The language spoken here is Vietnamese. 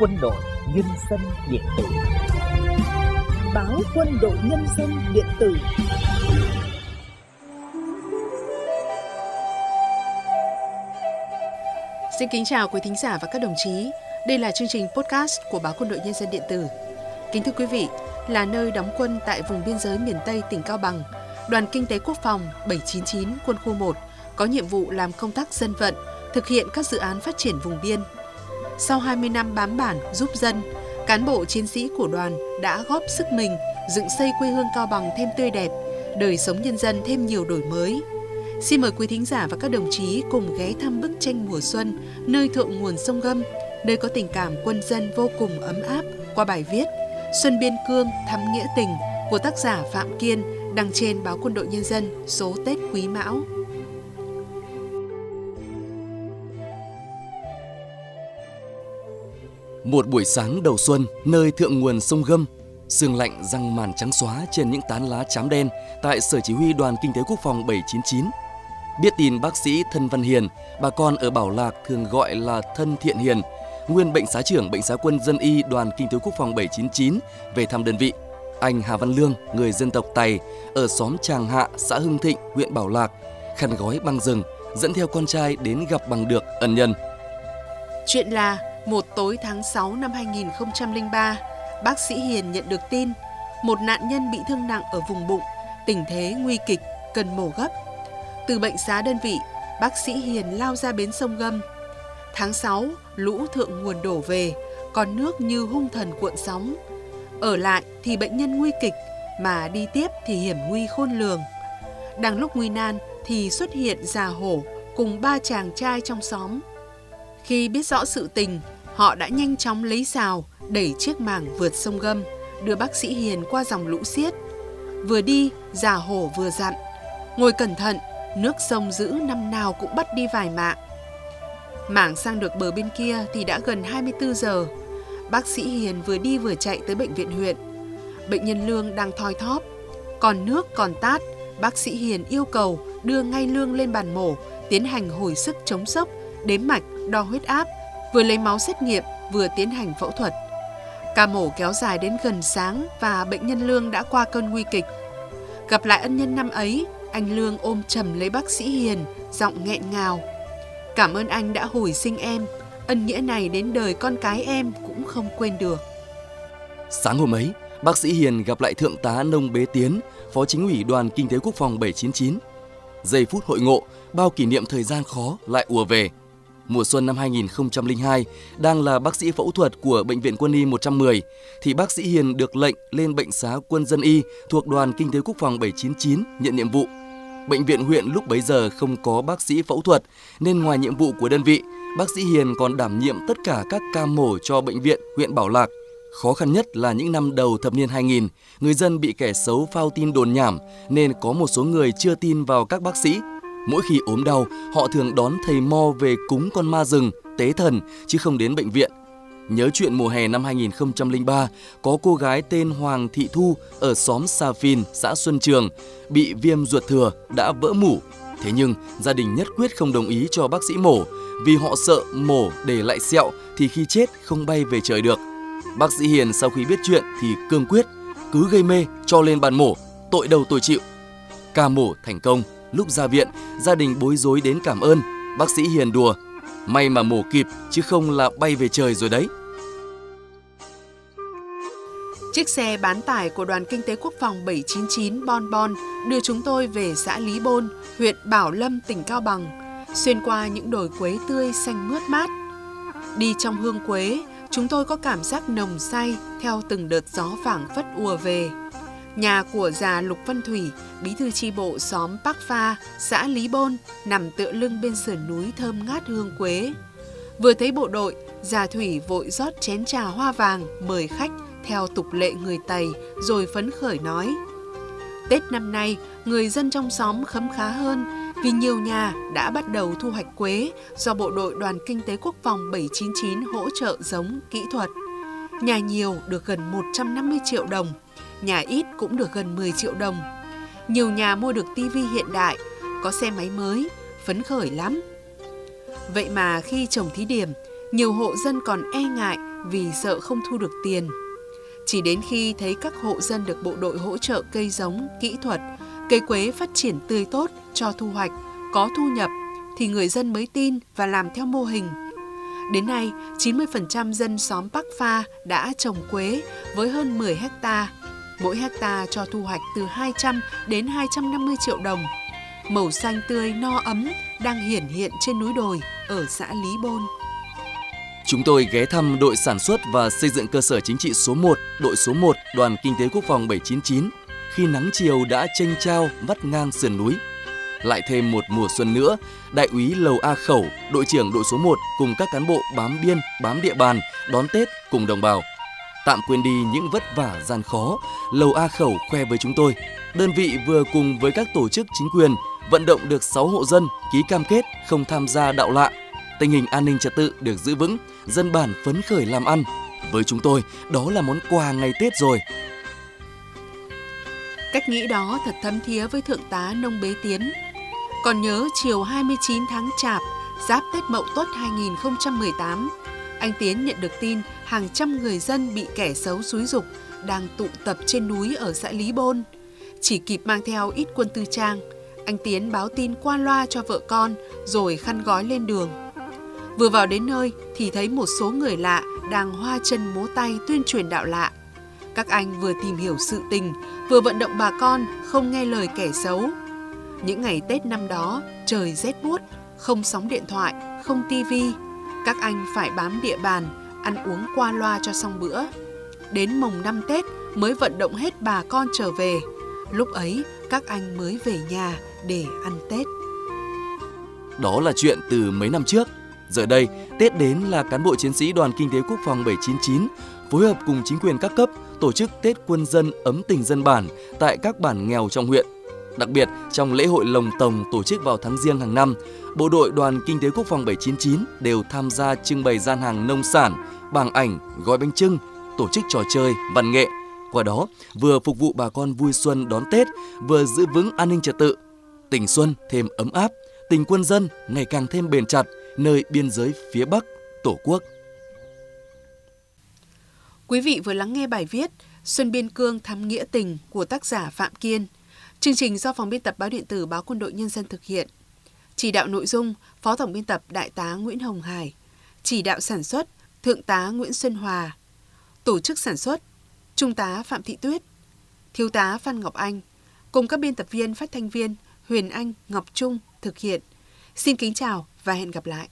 quân đội nhân dân điện tử báo quân đội nhân dân điện tử Xin kính chào quý thính giả và các đồng chí. Đây là chương trình podcast của báo Quân đội Nhân dân điện tử. Kính thưa quý vị, là nơi đóng quân tại vùng biên giới miền Tây tỉnh Cao Bằng, Đoàn Kinh tế Quốc phòng 799 Quân khu 1 có nhiệm vụ làm công tác dân vận, thực hiện các dự án phát triển vùng biên. Sau 20 năm bám bản giúp dân, cán bộ chiến sĩ của đoàn đã góp sức mình dựng xây quê hương Cao Bằng thêm tươi đẹp, đời sống nhân dân thêm nhiều đổi mới. Xin mời quý thính giả và các đồng chí cùng ghé thăm bức tranh mùa xuân nơi thượng nguồn sông Gâm, nơi có tình cảm quân dân vô cùng ấm áp qua bài viết Xuân Biên Cương thắm nghĩa tình của tác giả Phạm Kiên đăng trên báo Quân đội Nhân dân số Tết Quý Mão. Một buổi sáng đầu xuân, nơi thượng nguồn sông Gâm, sương lạnh răng màn trắng xóa trên những tán lá chám đen tại Sở Chỉ huy Đoàn Kinh tế Quốc phòng 799. Biết tin bác sĩ Thân Văn Hiền, bà con ở Bảo Lạc thường gọi là Thân Thiện Hiền, nguyên bệnh xá trưởng bệnh xá quân dân y Đoàn Kinh tế Quốc phòng 799 về thăm đơn vị. Anh Hà Văn Lương, người dân tộc Tày, ở xóm Tràng Hạ, xã Hưng Thịnh, huyện Bảo Lạc, khăn gói băng rừng, dẫn theo con trai đến gặp bằng được ân nhân. Chuyện là một tối tháng 6 năm 2003, bác sĩ Hiền nhận được tin một nạn nhân bị thương nặng ở vùng bụng, tình thế nguy kịch, cần mổ gấp. Từ bệnh xá đơn vị, bác sĩ Hiền lao ra bến sông Gâm. Tháng 6, lũ thượng nguồn đổ về, còn nước như hung thần cuộn sóng. Ở lại thì bệnh nhân nguy kịch, mà đi tiếp thì hiểm nguy khôn lường. Đang lúc nguy nan thì xuất hiện già hổ cùng ba chàng trai trong xóm. Khi biết rõ sự tình, họ đã nhanh chóng lấy xào, đẩy chiếc mảng vượt sông Gâm, đưa bác sĩ Hiền qua dòng lũ xiết. Vừa đi, già hổ vừa dặn, ngồi cẩn thận, nước sông giữ năm nào cũng bắt đi vài mạng. Mảng sang được bờ bên kia thì đã gần 24 giờ. Bác sĩ Hiền vừa đi vừa chạy tới bệnh viện huyện. Bệnh nhân Lương đang thoi thóp. Còn nước còn tát, bác sĩ Hiền yêu cầu đưa ngay Lương lên bàn mổ, tiến hành hồi sức chống sốc, đếm mạch, đo huyết áp, vừa lấy máu xét nghiệm, vừa tiến hành phẫu thuật. Ca mổ kéo dài đến gần sáng và bệnh nhân Lương đã qua cơn nguy kịch. Gặp lại ân nhân năm ấy, anh Lương ôm chầm lấy bác sĩ Hiền, giọng nghẹn ngào. Cảm ơn anh đã hồi sinh em, ân nghĩa này đến đời con cái em cũng không quên được. Sáng hôm ấy, bác sĩ Hiền gặp lại Thượng tá Nông Bế Tiến, Phó Chính ủy Đoàn Kinh tế Quốc phòng 799. Giây phút hội ngộ, bao kỷ niệm thời gian khó lại ùa về. Mùa xuân năm 2002, đang là bác sĩ phẫu thuật của Bệnh viện Quân y 110, thì bác sĩ Hiền được lệnh lên bệnh xá quân dân y thuộc Đoàn Kinh tế Quốc phòng 799 nhận nhiệm vụ. Bệnh viện huyện lúc bấy giờ không có bác sĩ phẫu thuật, nên ngoài nhiệm vụ của đơn vị, bác sĩ Hiền còn đảm nhiệm tất cả các ca mổ cho bệnh viện huyện Bảo Lạc. Khó khăn nhất là những năm đầu thập niên 2000, người dân bị kẻ xấu phao tin đồn nhảm nên có một số người chưa tin vào các bác sĩ. Mỗi khi ốm đau, họ thường đón thầy Mo về cúng con ma rừng, tế thần chứ không đến bệnh viện. Nhớ chuyện mùa hè năm 2003, có cô gái tên Hoàng Thị Thu ở xóm Sa Phin, xã Xuân Trường, bị viêm ruột thừa đã vỡ mủ. Thế nhưng gia đình nhất quyết không đồng ý cho bác sĩ mổ vì họ sợ mổ để lại sẹo thì khi chết không bay về trời được. Bác sĩ Hiền sau khi biết chuyện thì cương quyết, cứ gây mê cho lên bàn mổ, tội đầu tôi chịu. Ca mổ thành công, lúc ra viện, gia đình bối rối đến cảm ơn. Bác sĩ Hiền đùa, may mà mổ kịp chứ không là bay về trời rồi đấy. Chiếc xe bán tải của Đoàn Kinh tế Quốc phòng 799 Bon Bon đưa chúng tôi về xã Lý Bôn, huyện Bảo Lâm, tỉnh Cao Bằng, xuyên qua những đồi quế tươi xanh mướt mát. Đi trong hương quế, chúng tôi có cảm giác nồng say theo từng đợt gió phảng phất ùa về. Nhà của già Lục Văn Thủy, bí thư chi bộ xóm Bắc Pha, xã Lý Bôn, nằm tựa lưng bên sườn núi thơm ngát hương quế. Vừa thấy bộ đội, già Thủy vội rót chén trà hoa vàng mời khách theo tục lệ người Tây rồi phấn khởi nói. Tết năm nay, người dân trong xóm khấm khá hơn vì nhiều nhà đã bắt đầu thu hoạch quế do Bộ đội Đoàn Kinh tế Quốc phòng 799 hỗ trợ giống kỹ thuật. Nhà nhiều được gần 150 triệu đồng, nhà ít cũng được gần 10 triệu đồng. Nhiều nhà mua được tivi hiện đại, có xe máy mới, phấn khởi lắm. Vậy mà khi trồng thí điểm, nhiều hộ dân còn e ngại vì sợ không thu được tiền. Chỉ đến khi thấy các hộ dân được bộ đội hỗ trợ cây giống, kỹ thuật, cây quế phát triển tươi tốt, cho thu hoạch, có thu nhập, thì người dân mới tin và làm theo mô hình. Đến nay, 90% dân xóm Bắc Pha đã trồng quế với hơn 10 hecta. Mỗi hecta cho thu hoạch từ 200 đến 250 triệu đồng. Màu xanh tươi no ấm đang hiển hiện trên núi đồi ở xã Lý Bôn. Chúng tôi ghé thăm đội sản xuất và xây dựng cơ sở chính trị số 1, đội số 1, đoàn kinh tế quốc phòng 799 khi nắng chiều đã chênh trao vắt ngang sườn núi. Lại thêm một mùa xuân nữa, đại úy Lầu A Khẩu, đội trưởng đội số 1 cùng các cán bộ bám biên, bám địa bàn đón Tết cùng đồng bào. Tạm quên đi những vất vả gian khó, Lầu A Khẩu khoe với chúng tôi, đơn vị vừa cùng với các tổ chức chính quyền vận động được 6 hộ dân ký cam kết không tham gia đạo lạ. Tình hình an ninh trật tự được giữ vững, dân bản phấn khởi làm ăn. Với chúng tôi, đó là món quà ngày Tết rồi. Cách nghĩ đó thật thấm thía với Thượng tá Nông Bế Tiến. Còn nhớ chiều 29 tháng Chạp, giáp Tết Mậu Tuất 2018, anh Tiến nhận được tin hàng trăm người dân bị kẻ xấu xúi dục đang tụ tập trên núi ở xã Lý Bôn. Chỉ kịp mang theo ít quân tư trang, anh Tiến báo tin qua loa cho vợ con rồi khăn gói lên đường. Vừa vào đến nơi thì thấy một số người lạ đang hoa chân múa tay tuyên truyền đạo lạ. Các anh vừa tìm hiểu sự tình, vừa vận động bà con không nghe lời kẻ xấu. Những ngày Tết năm đó, trời rét buốt, không sóng điện thoại, không tivi. Các anh phải bám địa bàn, ăn uống qua loa cho xong bữa. Đến mùng năm Tết mới vận động hết bà con trở về. Lúc ấy, các anh mới về nhà để ăn Tết. Đó là chuyện từ mấy năm trước. Giờ đây, Tết đến là cán bộ chiến sĩ Đoàn Kinh tế Quốc phòng 799 phối hợp cùng chính quyền các cấp tổ chức Tết quân dân ấm tình dân bản tại các bản nghèo trong huyện. Đặc biệt, trong lễ hội lồng tồng tổ chức vào tháng riêng hàng năm, bộ đội Đoàn Kinh tế Quốc phòng 799 đều tham gia trưng bày gian hàng nông sản, bảng ảnh, gói bánh trưng, tổ chức trò chơi, văn nghệ. Qua đó, vừa phục vụ bà con vui xuân đón Tết, vừa giữ vững an ninh trật tự. Tình xuân thêm ấm áp, tình quân dân ngày càng thêm bền chặt nơi biên giới phía Bắc, Tổ quốc. Quý vị vừa lắng nghe bài viết Xuân Biên Cương thắm nghĩa tình của tác giả Phạm Kiên. Chương trình do phòng biên tập báo điện tử báo Quân đội Nhân dân thực hiện. Chỉ đạo nội dung Phó Tổng biên tập Đại tá Nguyễn Hồng Hải. Chỉ đạo sản xuất Thượng tá Nguyễn Xuân Hòa. Tổ chức sản xuất Trung tá Phạm Thị Tuyết. Thiếu tá Phan Ngọc Anh. Cùng các biên tập viên phát thanh viên Huyền Anh, Ngọc Trung thực hiện. Xin kính chào và hẹn gặp lại.